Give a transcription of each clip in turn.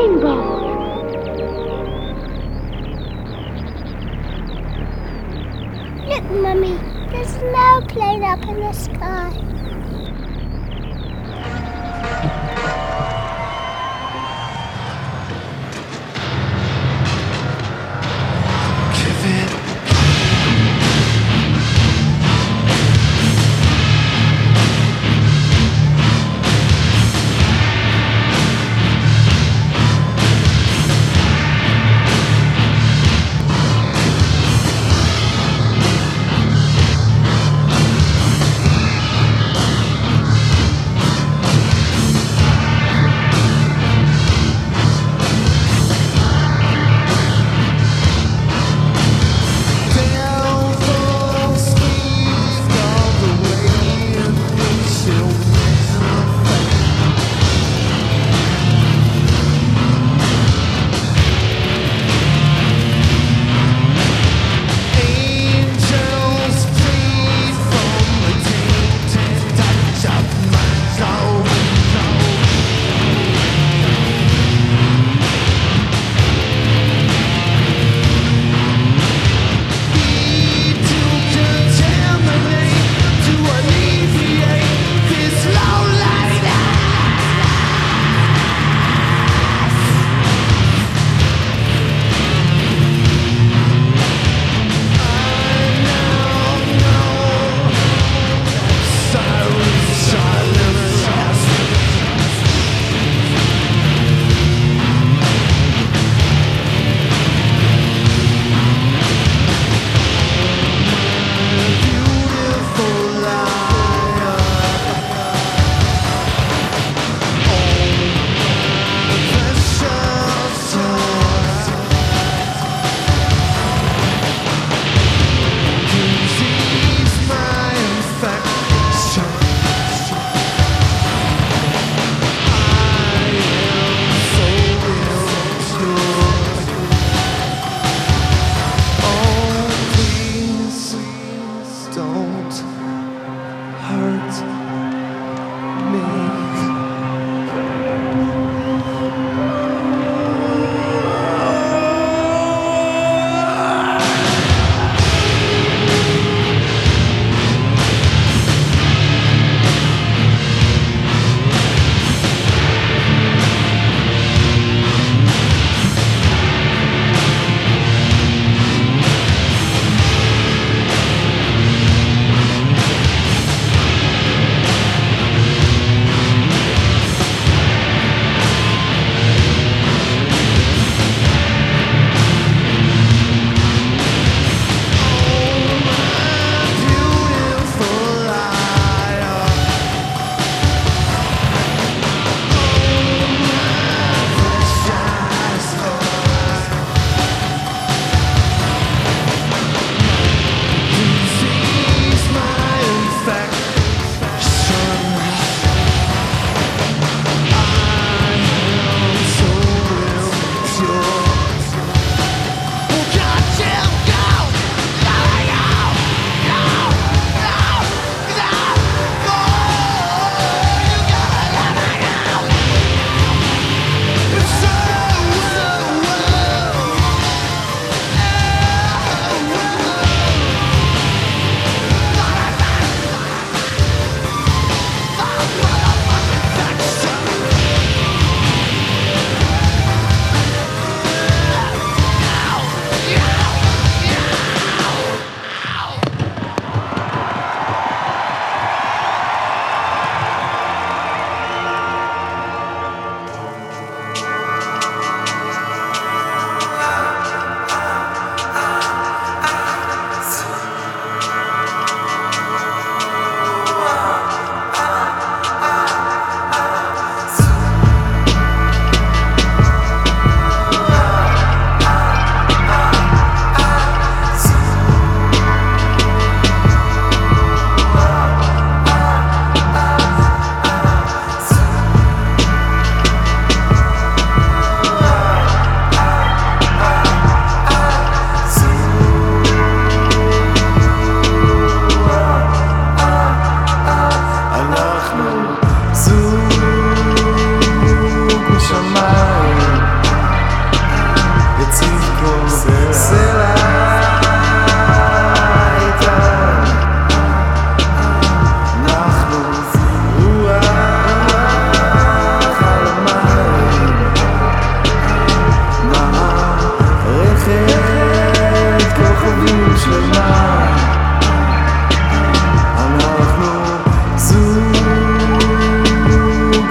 rainbow.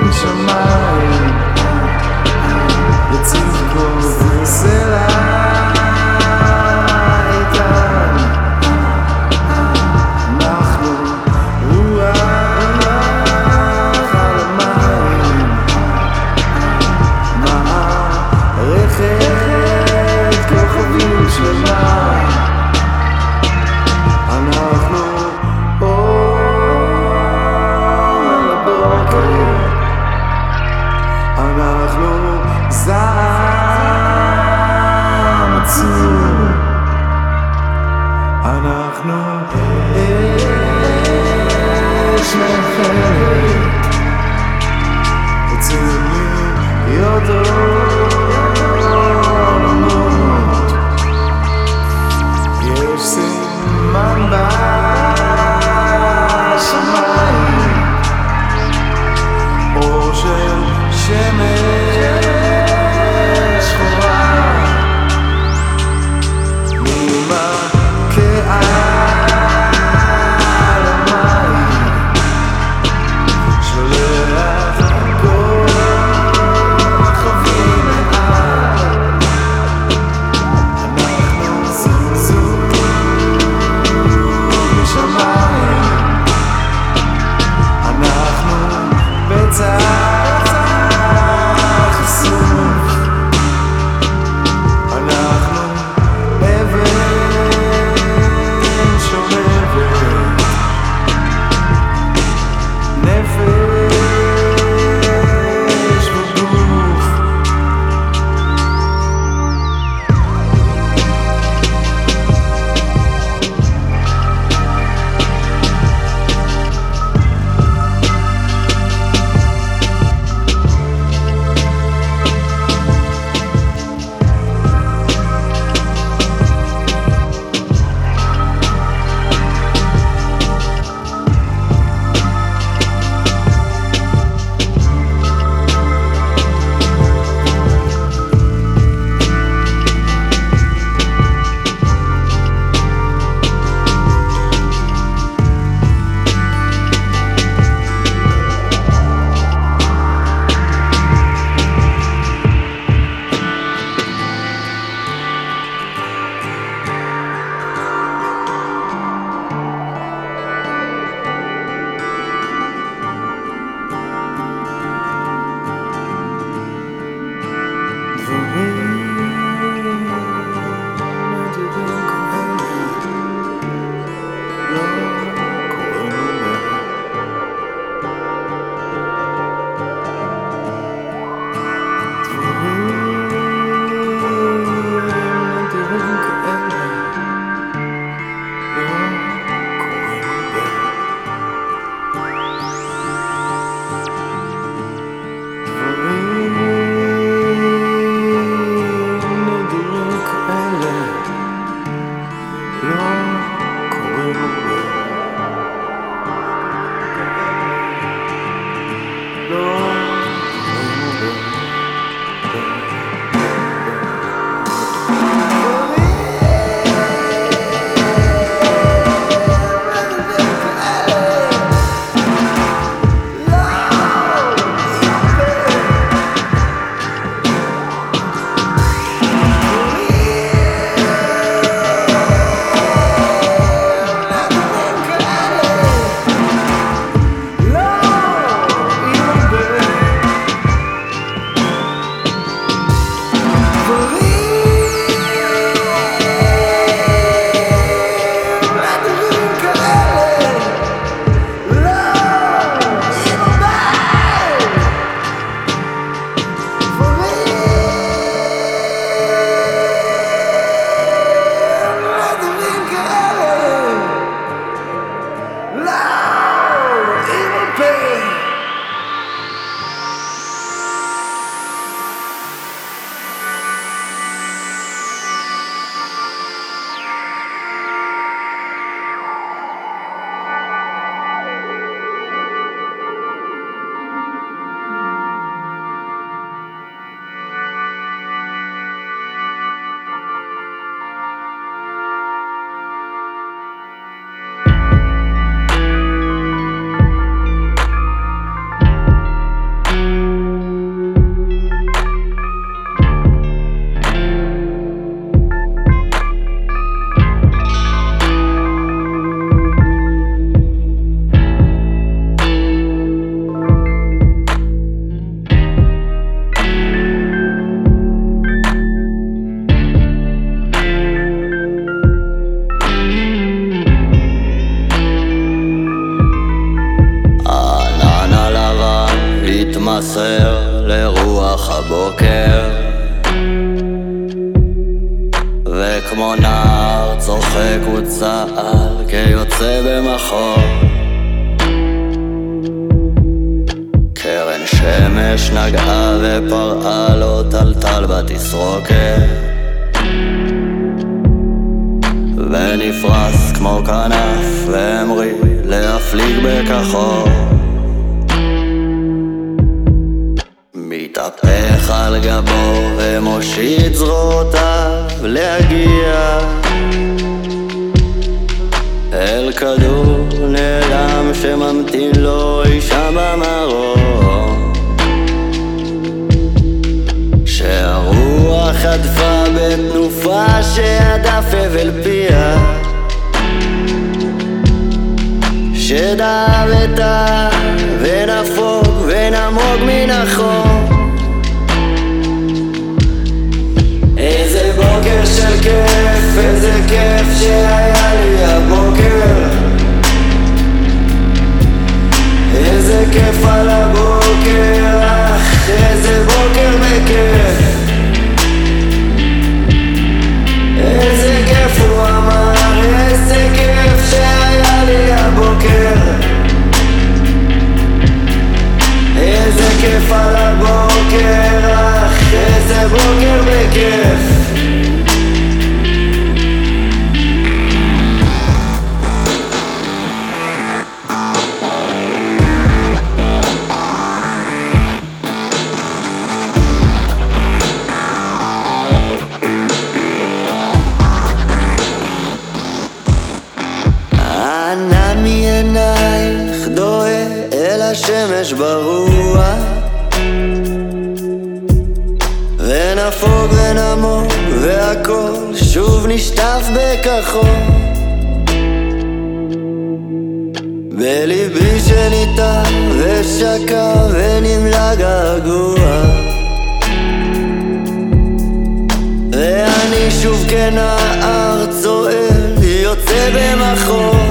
into mine וצהל כיוצא במחור קרן שמש נגעה ופרעה לו טלטל בתסרוקת. ונפרס כמו כנף והמריא להפליג בכחול מתהפך על גבו ומושיט זרועותיו להגיע אל כדור נעלם שממתין לו אי שם במרום. שהרוח הדפה בתנופה שהדף הבל פיה. שדאבתה ונפוג ונמוג מן החום בוקר של כיף, איזה כיף שהיה לי הבוקר. איזה כיף על הבוקר, אך איזה בוקר בכיף. איזה כיף הוא אמר, איזה כיף שהיה לי הבוקר. איזה כיף על הבוקר, אך איזה בוקר בכיף ברוח. ונפוג ונמוג והכל שוב נשטף בכחול. בליבי שניתן ושקע ונמלא געגוע ואני שוב כנער צועד יוצא במחול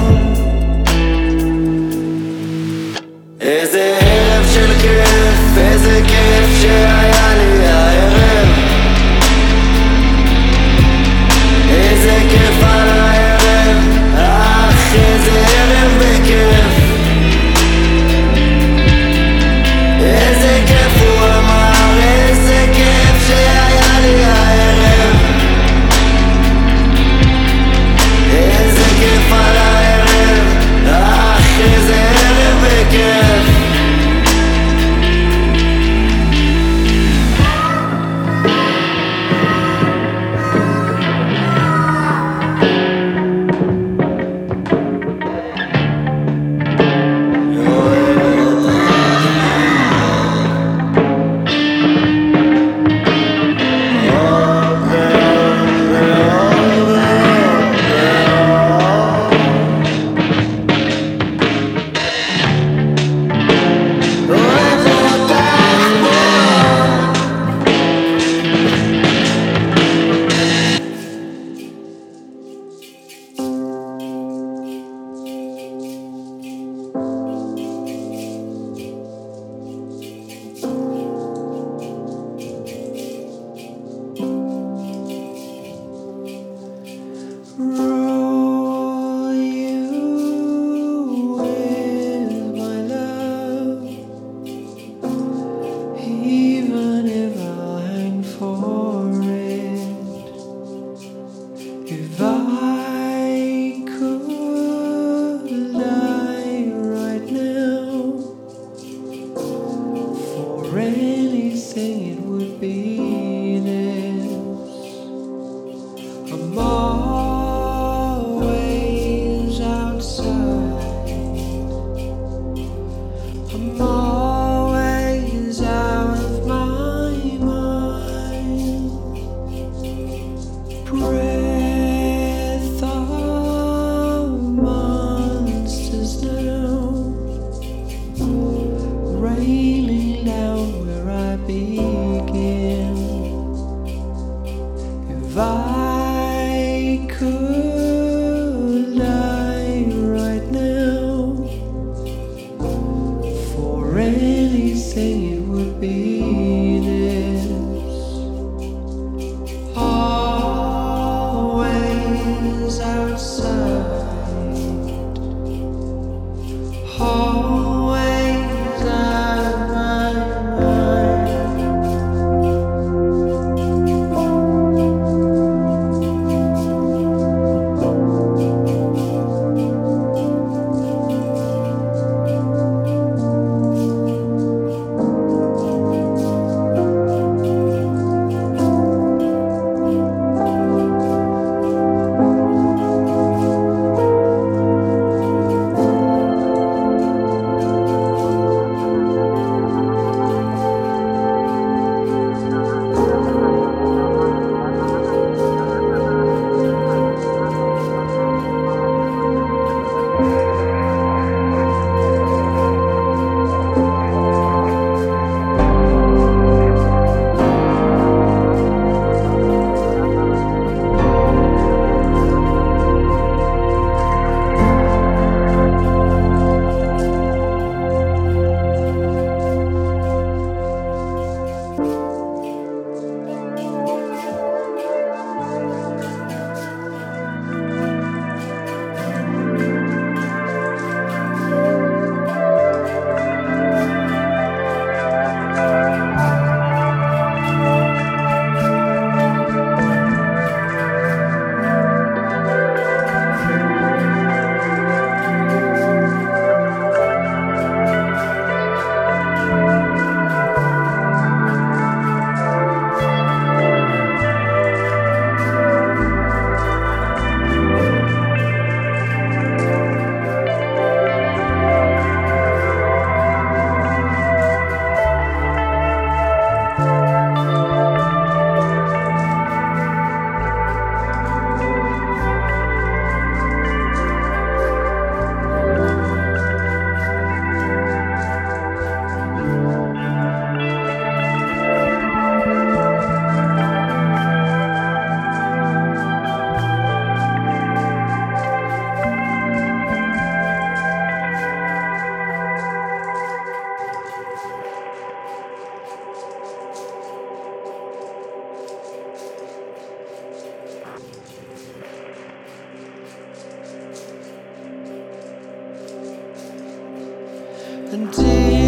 and deep.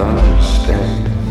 understand.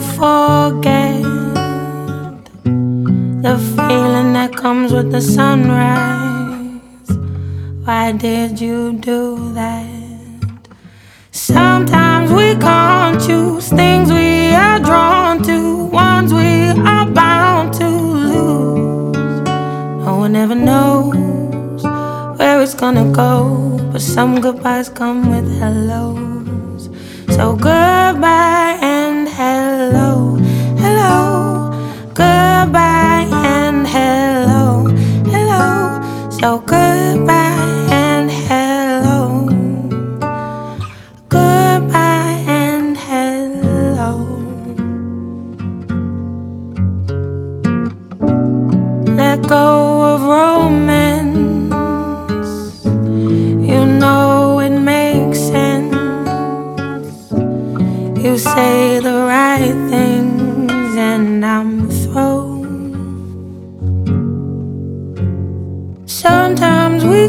Forget the feeling that comes with the sunrise? Why did you do that? Sometimes we can't choose things we are drawn to, ones we are bound to lose. No one ever knows where it's gonna go, but some goodbyes come with hellos. So goodbye hello, hello, goodbye and hello, hello. So goodbye and hello. Goodbye and hello. Let go of romance. You know it makes sense. You say the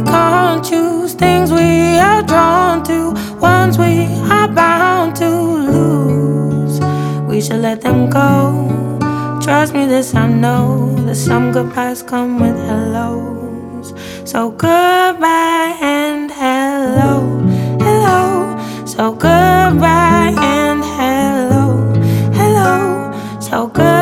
can't choose things we are drawn to, ones we are bound to lose. We should let them go. Trust me, this I know that some goodbyes come with hellos. So goodbye and hello, hello. So goodbye and hello, hello. So goodbye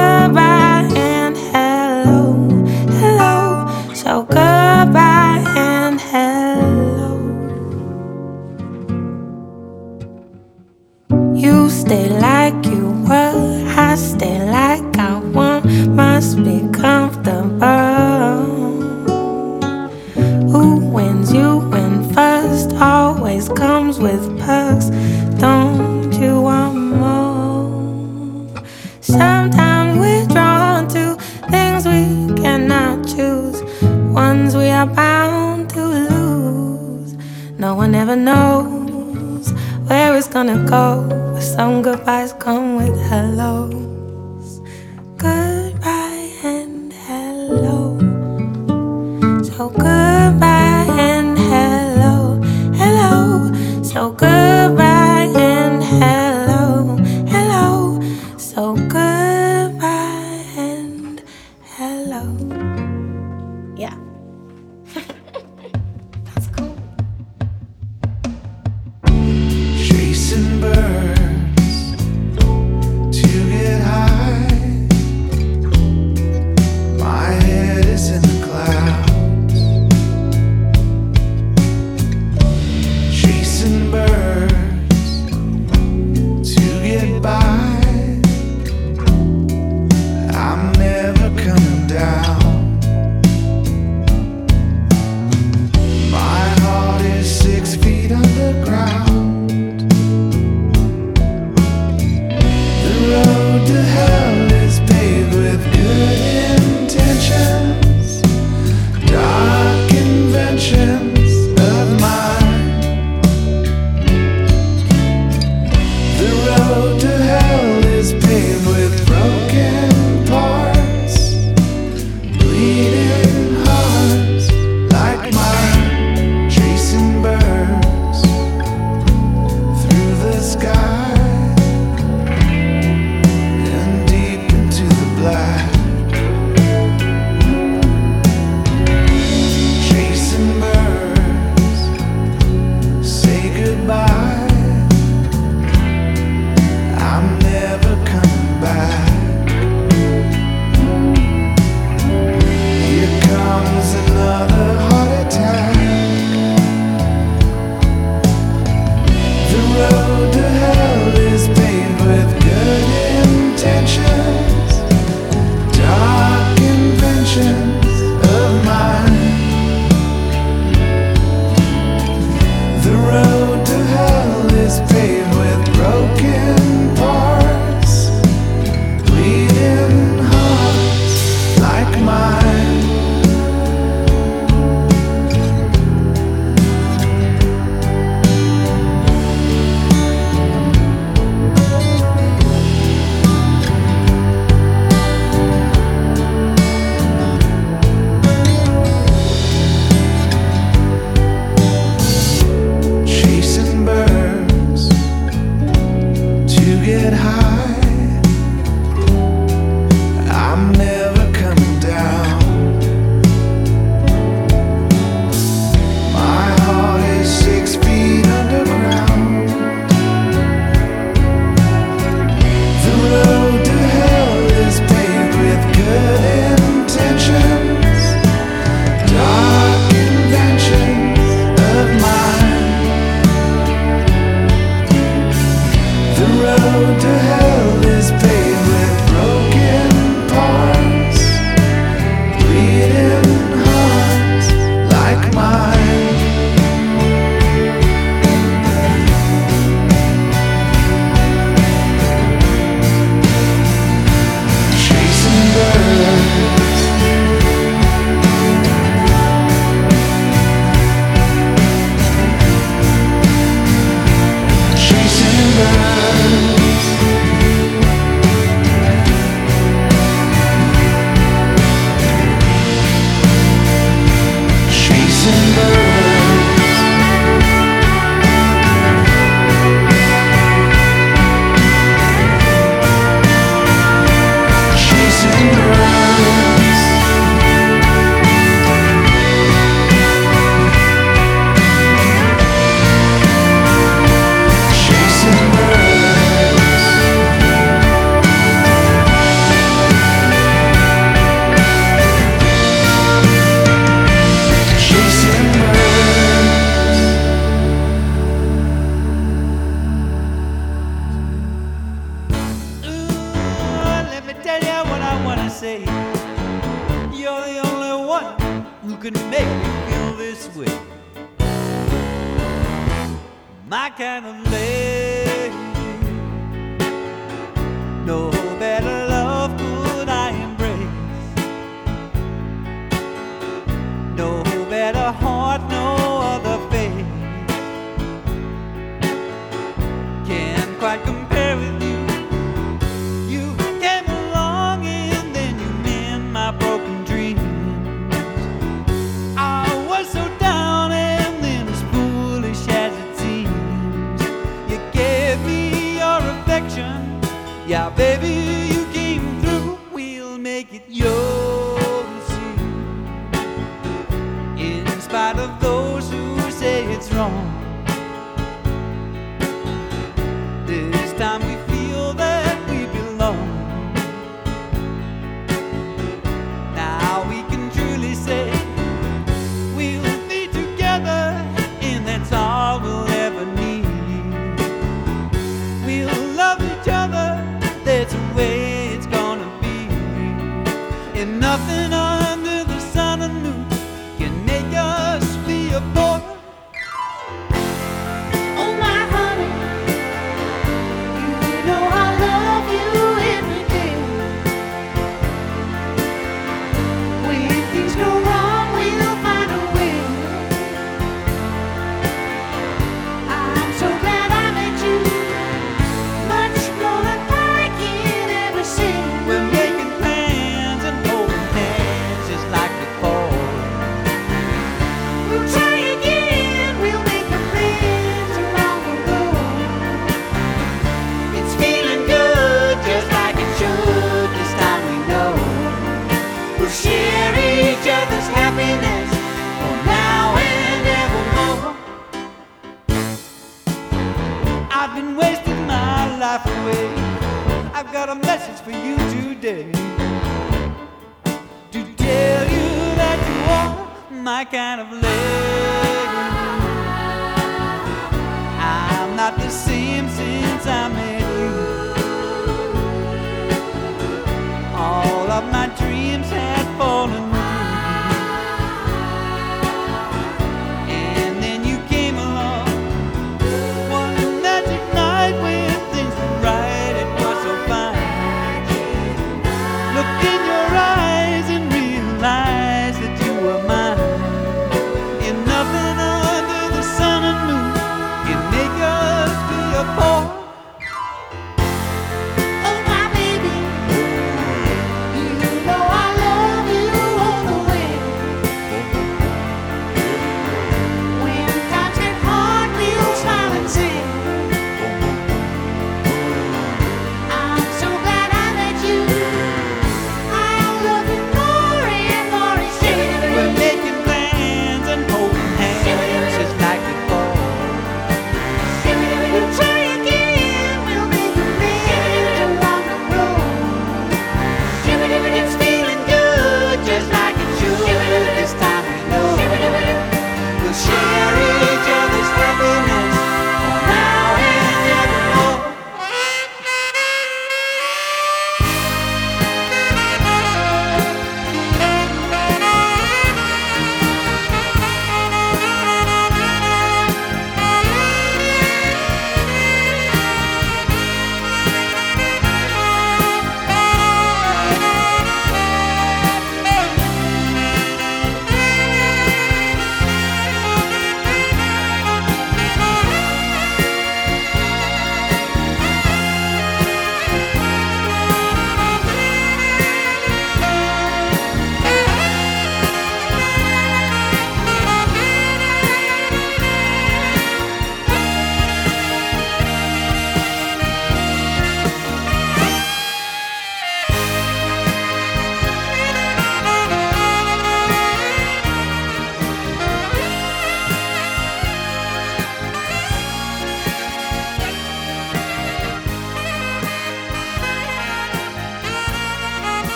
make it yours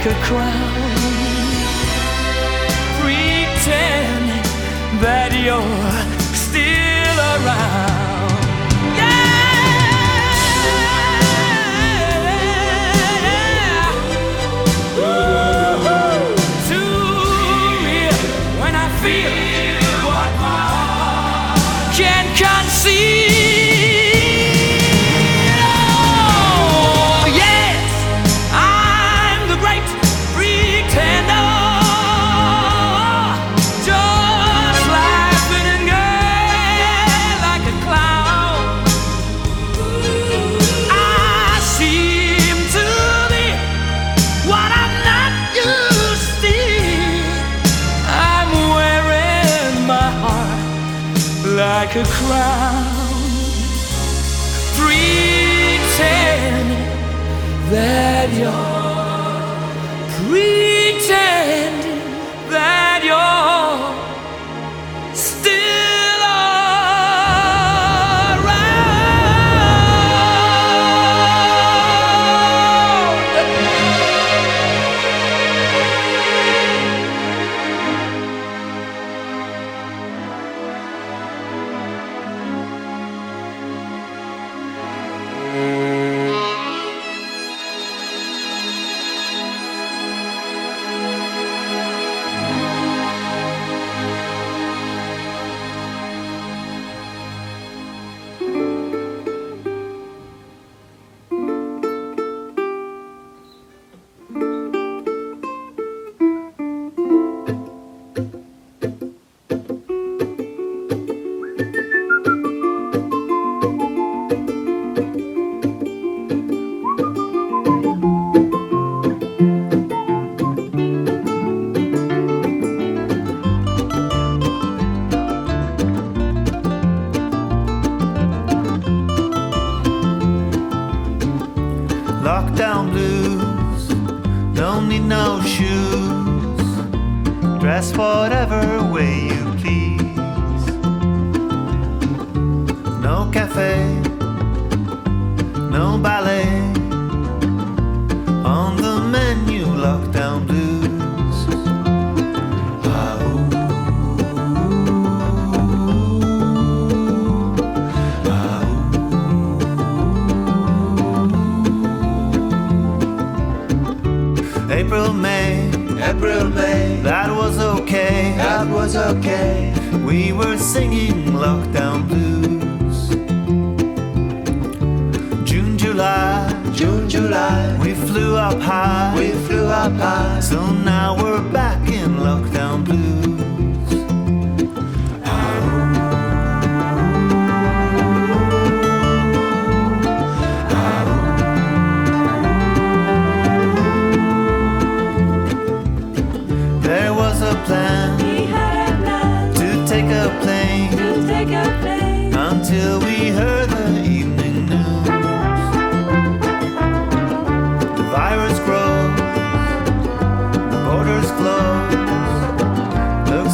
like a crown.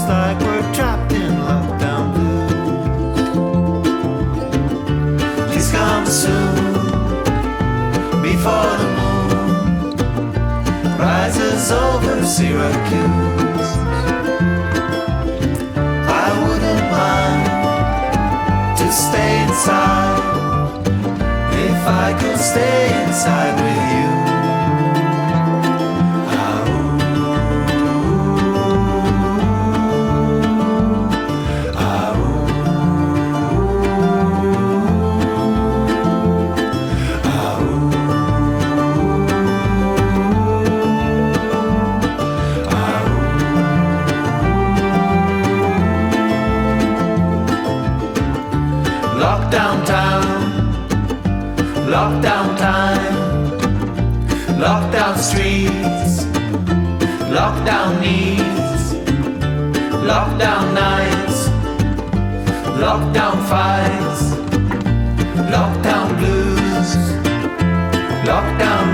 like we're trapped in lockdown blues. Please come soon, before the moon rises over Syracuse. I wouldn't mind to stay inside if I could stay inside. Lockdown needs, lockdown nights, lockdown fights, lockdown blues, lockdown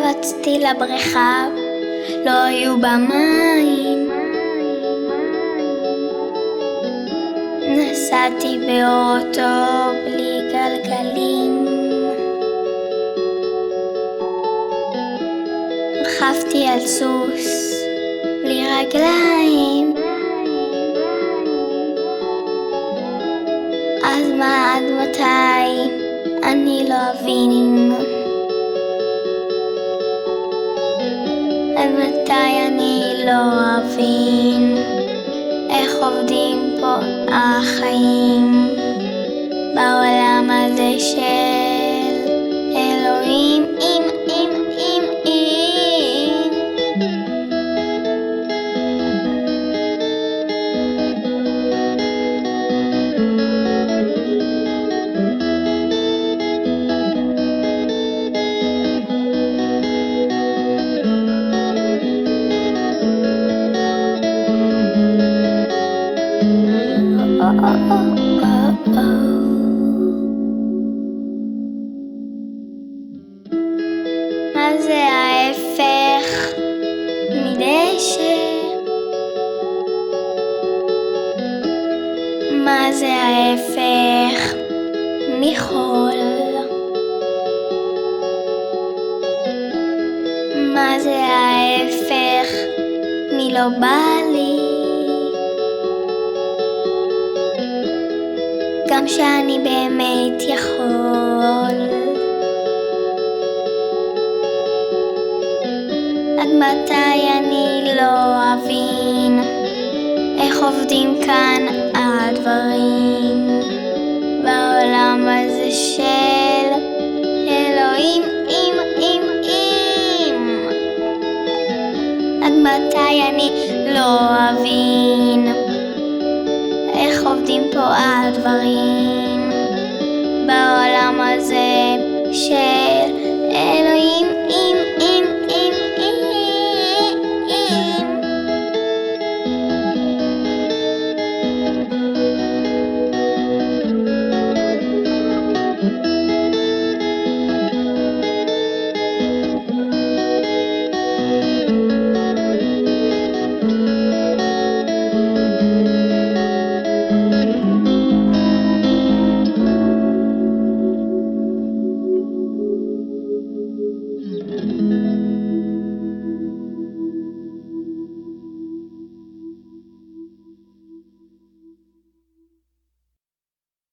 רצתי לבריכה, לא היו בה מים. נסעתי באוטו בלי גלגלים. רכבתי על סוס בלי רגליים. אז מה עד מתי? אני לא אבין. להבין איך עובדים פה החיים בעולם הזה של...